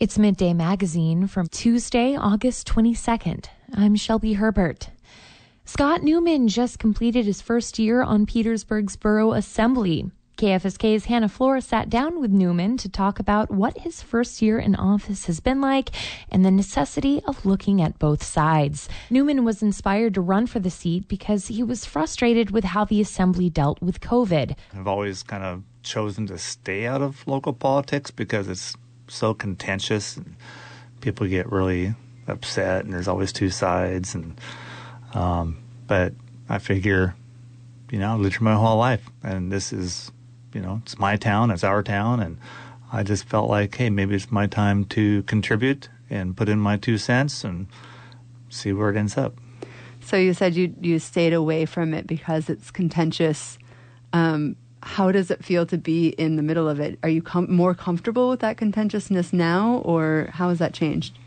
It's Midday Magazine from Tuesday, August 22nd. I'm Shelby Herbert. Scott Newman just completed his first year on Petersburg's Borough Assembly. KFSK's Hannah Flores sat down with Newman to talk about what his first year in office has been like and the necessity of looking at both sides. Newman was inspired to run for the seat because he was frustrated with how the assembly dealt with COVID. I've always kind of chosen to stay out of local politics because it's so contentious and people get really upset and there's always two sides and um, but I figure you know I've lived my whole life and this is you know it's my town it's our town and I just felt like hey maybe it's my time to contribute and put in my two cents and see where it ends up. So you said you you stayed away from it because it's contentious. Um, how does it feel to be in the middle of it? Are you com- more comfortable with that contentiousness now, or how has that changed?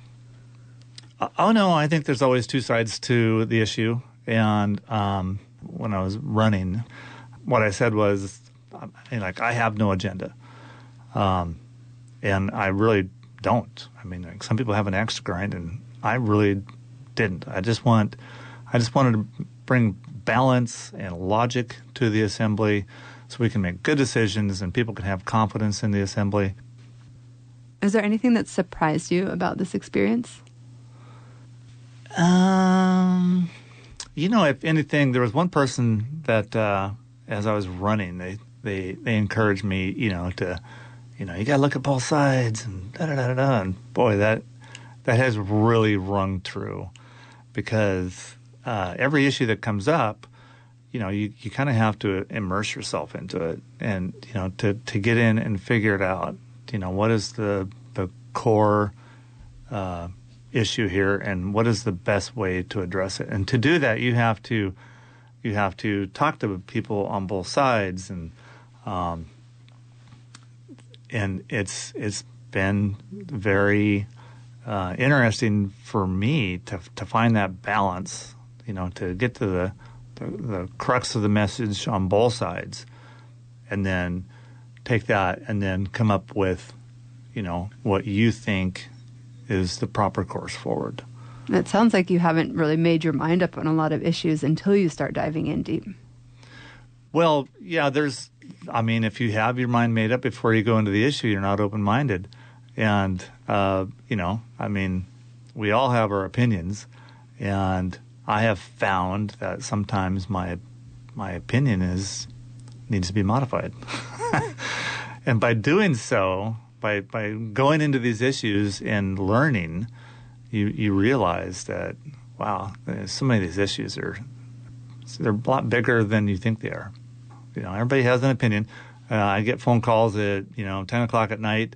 Uh, oh no, I think there's always two sides to the issue. And um, when I was running, what I said was, like, I have no agenda, um, and I really don't. I mean, like, some people have an axe to grind, and I really didn't. I just want, I just wanted to bring balance and logic to the assembly so we can make good decisions and people can have confidence in the assembly. Is there anything that surprised you about this experience? Um, you know, if anything, there was one person that, uh, as I was running, they, they, they encouraged me, you know, to, you know, you got to look at both sides and da da da da. And boy, that, that has really rung true because uh, every issue that comes up, you know, you, you kind of have to immerse yourself into it and, you know, to, to get in and figure it out. You know, what is the, the core uh, issue here and what is the best way to address it? And to do that, you have to, you have to talk to people on both sides and, um, and it's, it's been very, uh, interesting for me to, to find that balance, you know, to get to the, the, the crux of the message on both sides, and then take that and then come up with, you know, what you think is the proper course forward. It sounds like you haven't really made your mind up on a lot of issues until you start diving in deep. Well, yeah, there's, I mean, if you have your mind made up before you go into the issue, you're not open minded. And, uh, you know, I mean, we all have our opinions. And I have found that sometimes my my opinion is needs to be modified. and by doing so, by by going into these issues and learning, you you realize that wow, so many of these issues are they're a lot bigger than you think they are. You know, everybody has an opinion. Uh, I get phone calls at you know ten o'clock at night.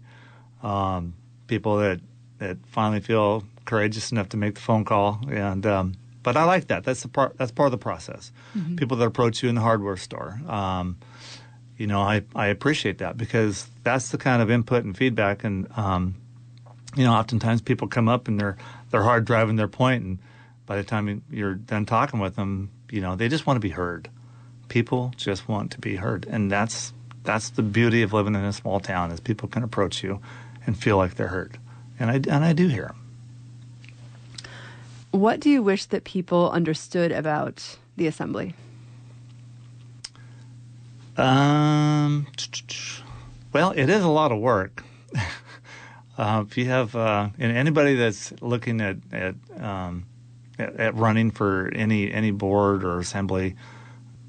Um, people that that finally feel courageous enough to make the phone call and um, but I like that. That's the part. That's part of the process. Mm-hmm. People that approach you in the hardware store. Um, you know, I, I appreciate that because that's the kind of input and feedback. And um, you know, oftentimes people come up and they're they're hard driving their point, and by the time you're done talking with them, you know, they just want to be heard. People just want to be heard, and that's that's the beauty of living in a small town is people can approach you and feel like they're heard, and I and I do hear them. What do you wish that people understood about the assembly? Um, well, it is a lot of work. uh, if you have uh, and anybody that's looking at at, um, at, at running for any any board or assembly,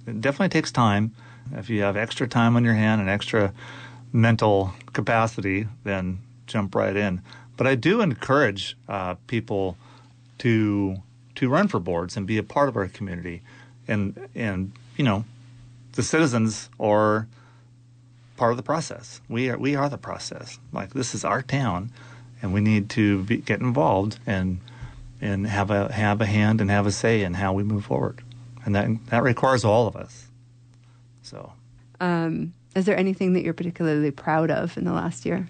it definitely takes time. If you have extra time on your hand and extra mental capacity, then jump right in. But I do encourage uh, people to to run for boards and be a part of our community, and and you know, the citizens are part of the process. We are we are the process. Like this is our town, and we need to be, get involved and and have a have a hand and have a say in how we move forward, and that that requires all of us. So, um, is there anything that you're particularly proud of in the last year?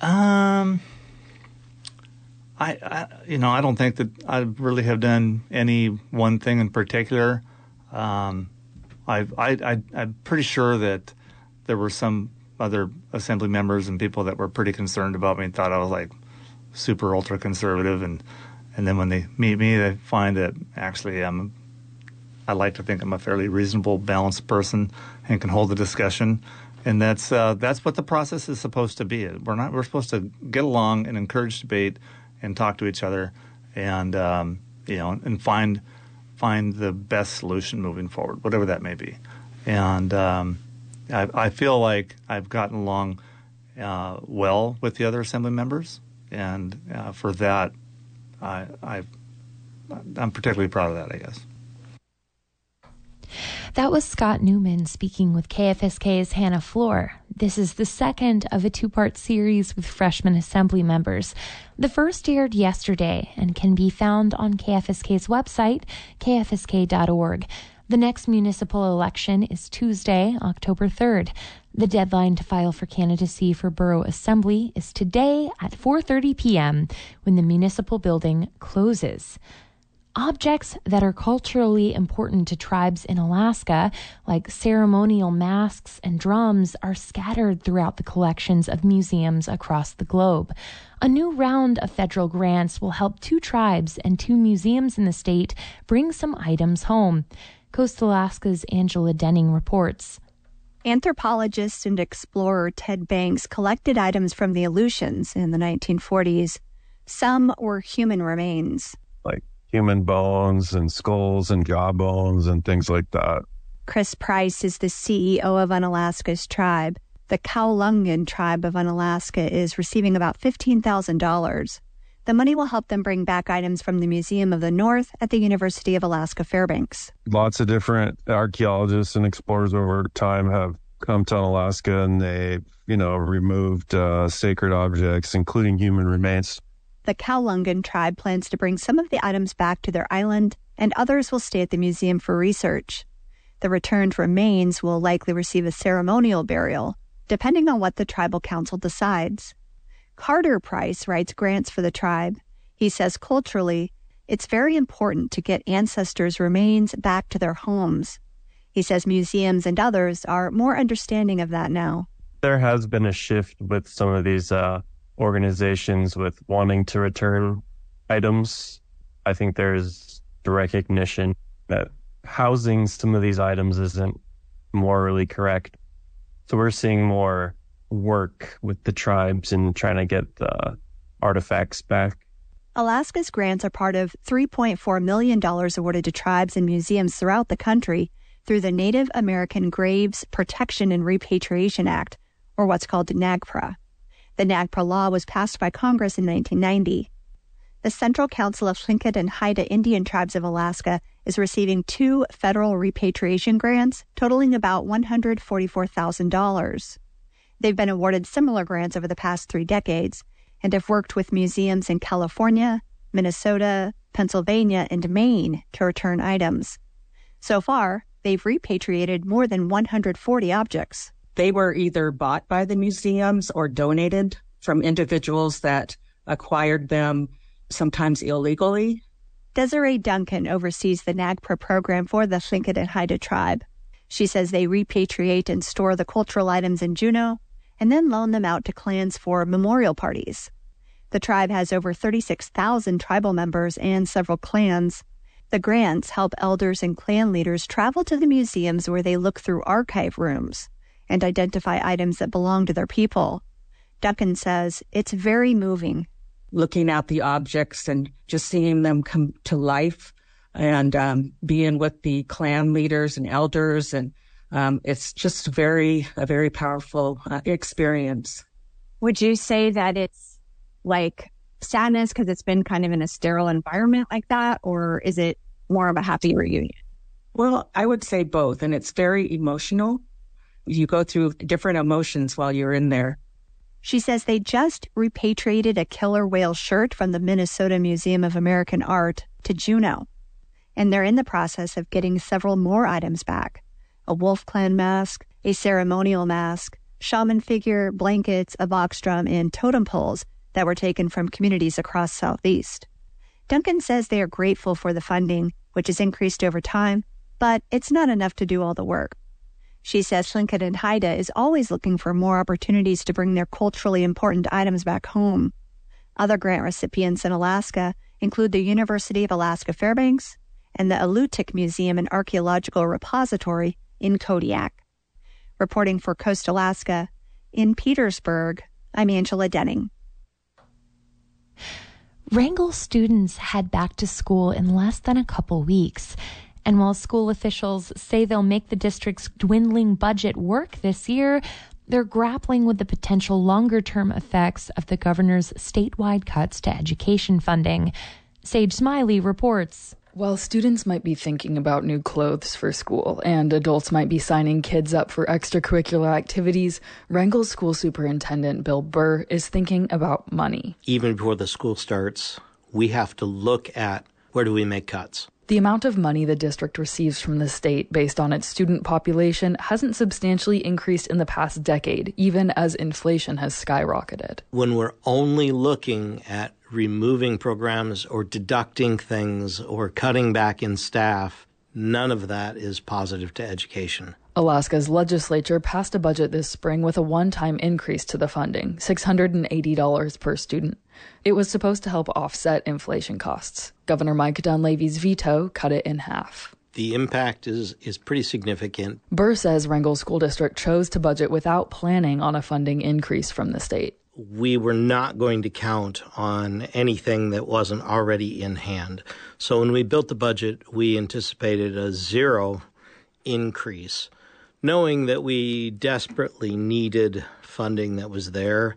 Um I, I, you know, I don't think that I really have done any one thing in particular. Um, I, I, I, am pretty sure that there were some other assembly members and people that were pretty concerned about me and thought I was like super ultra conservative. And and then when they meet me they find that actually I'm I like to think I'm a fairly reasonable balanced person and can hold a discussion. And that's uh, that's what the process is supposed to be. We're not we're supposed to get along and encourage debate and talk to each other and um, you know and find find the best solution moving forward whatever that may be and um, I, I, feel like I've gotten along uh, well with the other assembly members, and uh, for that, I, I I'm particularly proud of that. I guess. That was Scott Newman speaking with KFSK's Hannah Floor. This is the second of a two part series with freshman assembly members. The first aired yesterday and can be found on KFSK's website, kfsk.org. The next municipal election is Tuesday, October 3rd. The deadline to file for candidacy for borough assembly is today at 4:30 p.m. when the municipal building closes. Objects that are culturally important to tribes in Alaska, like ceremonial masks and drums, are scattered throughout the collections of museums across the globe. A new round of federal grants will help two tribes and two museums in the state bring some items home. Coast Alaska's Angela Denning reports. Anthropologist and explorer Ted Banks collected items from the Aleutians in the 1940s. Some were human remains, like human bones and skulls and jawbones and things like that. Chris Price is the CEO of Unalaska's tribe. The Qawalangin tribe of Unalaska is receiving about $15,000. The money will help them bring back items from the Museum of the North at the University of Alaska Fairbanks. Lots of different archaeologists and explorers over time have come to Alaska and they, you know, removed uh, sacred objects, including human remains. The Qawalangin tribe plans to bring some of the items back to their island, and others will stay at the museum for research. The returned remains will likely receive a ceremonial burial, depending on what the tribal council decides. Carter Price writes grants for the tribe. He says culturally, it's very important to get ancestors' remains back to their homes. He says museums and others are more understanding of that now. There has been a shift with some of these uh, organizations with wanting to return items. I think there's the recognition that housing some of these items isn't morally correct. So we're seeing more work with the tribes and trying to get the artifacts back. Alaska's grants are part of $3.4 million awarded to tribes and museums throughout the country through the Native American Graves Protection and Repatriation Act, or what's called NAGPRA. The NAGPRA law was passed by Congress in 1990. The Central Council of Tlingit and Haida Indian Tribes of Alaska is receiving two federal repatriation grants totaling about $144,000. They've been awarded similar grants over the past three decades and have worked with museums in California, Minnesota, Pennsylvania, and Maine to return items. So far, they've repatriated more than 140 objects. They were either bought by the museums or donated from individuals that acquired them, sometimes illegally. Desiree Duncan oversees the NAGPRA program for the Tlingit and Haida tribe. She says they repatriate and store the cultural items in Juneau and then loan them out to clans for memorial parties. The tribe has over 36,000 tribal members and several clans. The grants help elders and clan leaders travel to the museums where they look through archive rooms and identify items that belong to their people. Duncan says it's very moving. Looking at the objects and just seeing them come to life and um, being with the clan leaders and elders and um, it's just very a very powerful uh, experience. Would you say that it's like sadness because it's been kind of in a sterile environment like that, or is it more of a happy reunion? Well, I would say both, and it's very emotional. You go through different emotions while you're in there. She says they just repatriated a killer whale shirt from the Minnesota Museum of American Art to Juneau, and they're in the process of getting several more items back a Wolf Clan mask, a ceremonial mask, shaman figure, blankets, a box drum, and totem poles that were taken from communities across Southeast. Duncan says they are grateful for the funding, which has increased over time, but it's not enough to do all the work. She says Tlingit and Haida is always looking for more opportunities to bring their culturally important items back home. Other grant recipients in Alaska include the University of Alaska Fairbanks and the Alutiiq Museum and Archaeological Repository in Kodiak. Reporting for Coast Alaska, in Petersburg, I'm Angela Denning. Wrangell students head back to school in less than a couple weeks. And while school officials say they'll make the district's dwindling budget work this year, they're grappling with the potential longer term effects of the governor's statewide cuts to education funding. Sage Smiley reports. While students might be thinking about new clothes for school and adults might be signing kids up for extracurricular activities, Wrangell's school superintendent Bill Burr is thinking about money. Even before the school starts, we have to look at where do we make cuts? The amount of money the district receives from the state based on its student population hasn't substantially increased in the past decade, even as inflation has skyrocketed. When we're only looking at removing programs or deducting things or cutting back in staff, none of that is positive to education. Alaska's legislature passed a budget this spring with a one time increase to the funding $680 per student. It was supposed to help offset inflation costs. Governor Mike Dunleavy's veto cut it in half. The impact is, is pretty significant. Burr says Wrangell School District chose to budget without planning on a funding increase from the state. We were not going to count on anything that wasn't already in hand. So when we built the budget, we anticipated a zero increase, knowing that we desperately needed funding that was there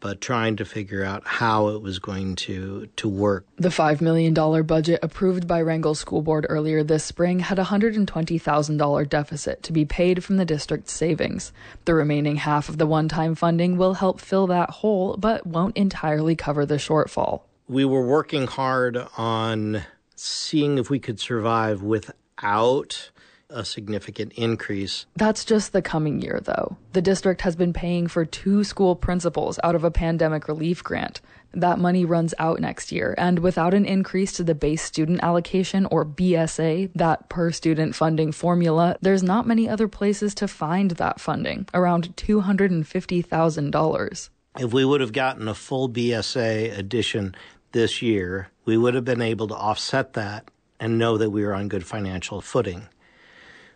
but trying to figure out how it was going to to work. The $5 million budget approved by Wrangell School Board earlier this spring had a $120,000 deficit to be paid from the district's savings. The remaining half of the one-time funding will help fill that hole but won't entirely cover the shortfall. We were working hard on seeing if we could survive without a significant increase. That's just the coming year, though. The district has been paying for two school principals out of a pandemic relief grant. That money runs out next year, and without an increase to the base student allocation or BSA, that per student funding formula, there's not many other places to find that funding, around $250,000. If we would have gotten a full BSA addition this year, we would have been able to offset that and know that we were on good financial footing.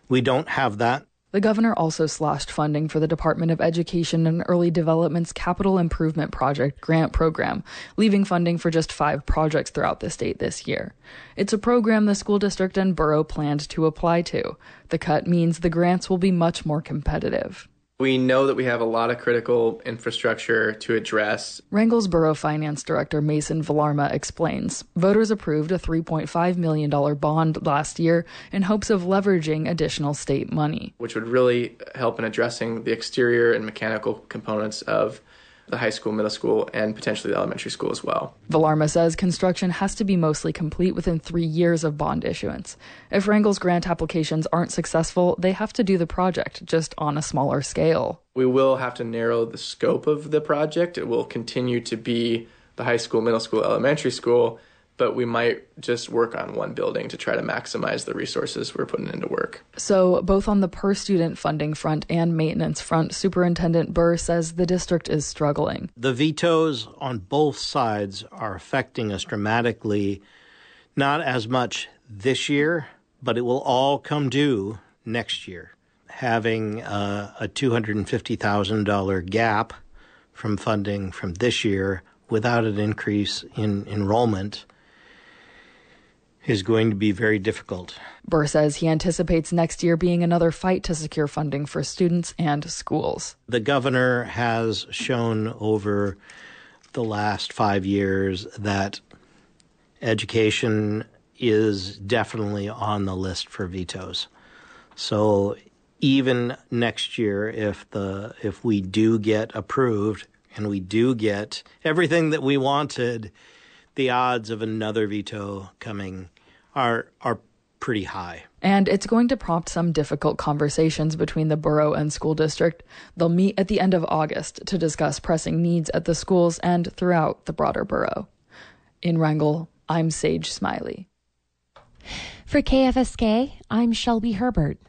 We don't have that. The governor also slashed funding for the Department of Education and Early Development's Capital Improvement Project grant program, leaving funding for just five projects throughout the state this year. It's a program the school district and borough planned to apply to. The cut means the grants will be much more competitive. We know that we have a lot of critical infrastructure to address. Wrangell's Borough Finance Director Mason Villarma explains. Voters approved a $3.5 million bond last year in hopes of leveraging additional state money. Which would really help in addressing the exterior and mechanical components of the high school, middle school, and potentially the elementary school as well. Villarma says construction has to be mostly complete within three years of bond issuance. If Wrangell's grant applications aren't successful, they have to do the project, just on a smaller scale. We will have to narrow the scope of the project. It will continue to be the high school, middle school, elementary school, but we might just work on one building to try to maximize the resources we're putting into work. So, both on the per student funding front and maintenance front, Superintendent Burr says the district is struggling. The vetoes on both sides are affecting us dramatically, not as much this year, but it will all come due next year. Having uh, a, a $250,000 gap from funding from this year without an increase in enrollment is going to be very difficult. Burr says he anticipates next year being another fight to secure funding for students and schools. The governor has shown over the last five years that education is definitely on the list for vetoes. So even next year, if the if we do get approved and we do get everything that we wanted, the odds of another veto coming are are pretty high. And it's going to prompt some difficult conversations between the borough and school district. They'll meet at the end of August to discuss pressing needs at the schools and throughout the broader borough. In Wrangell, I'm Sage Smiley. For KFSK, I'm Shelby Herbert.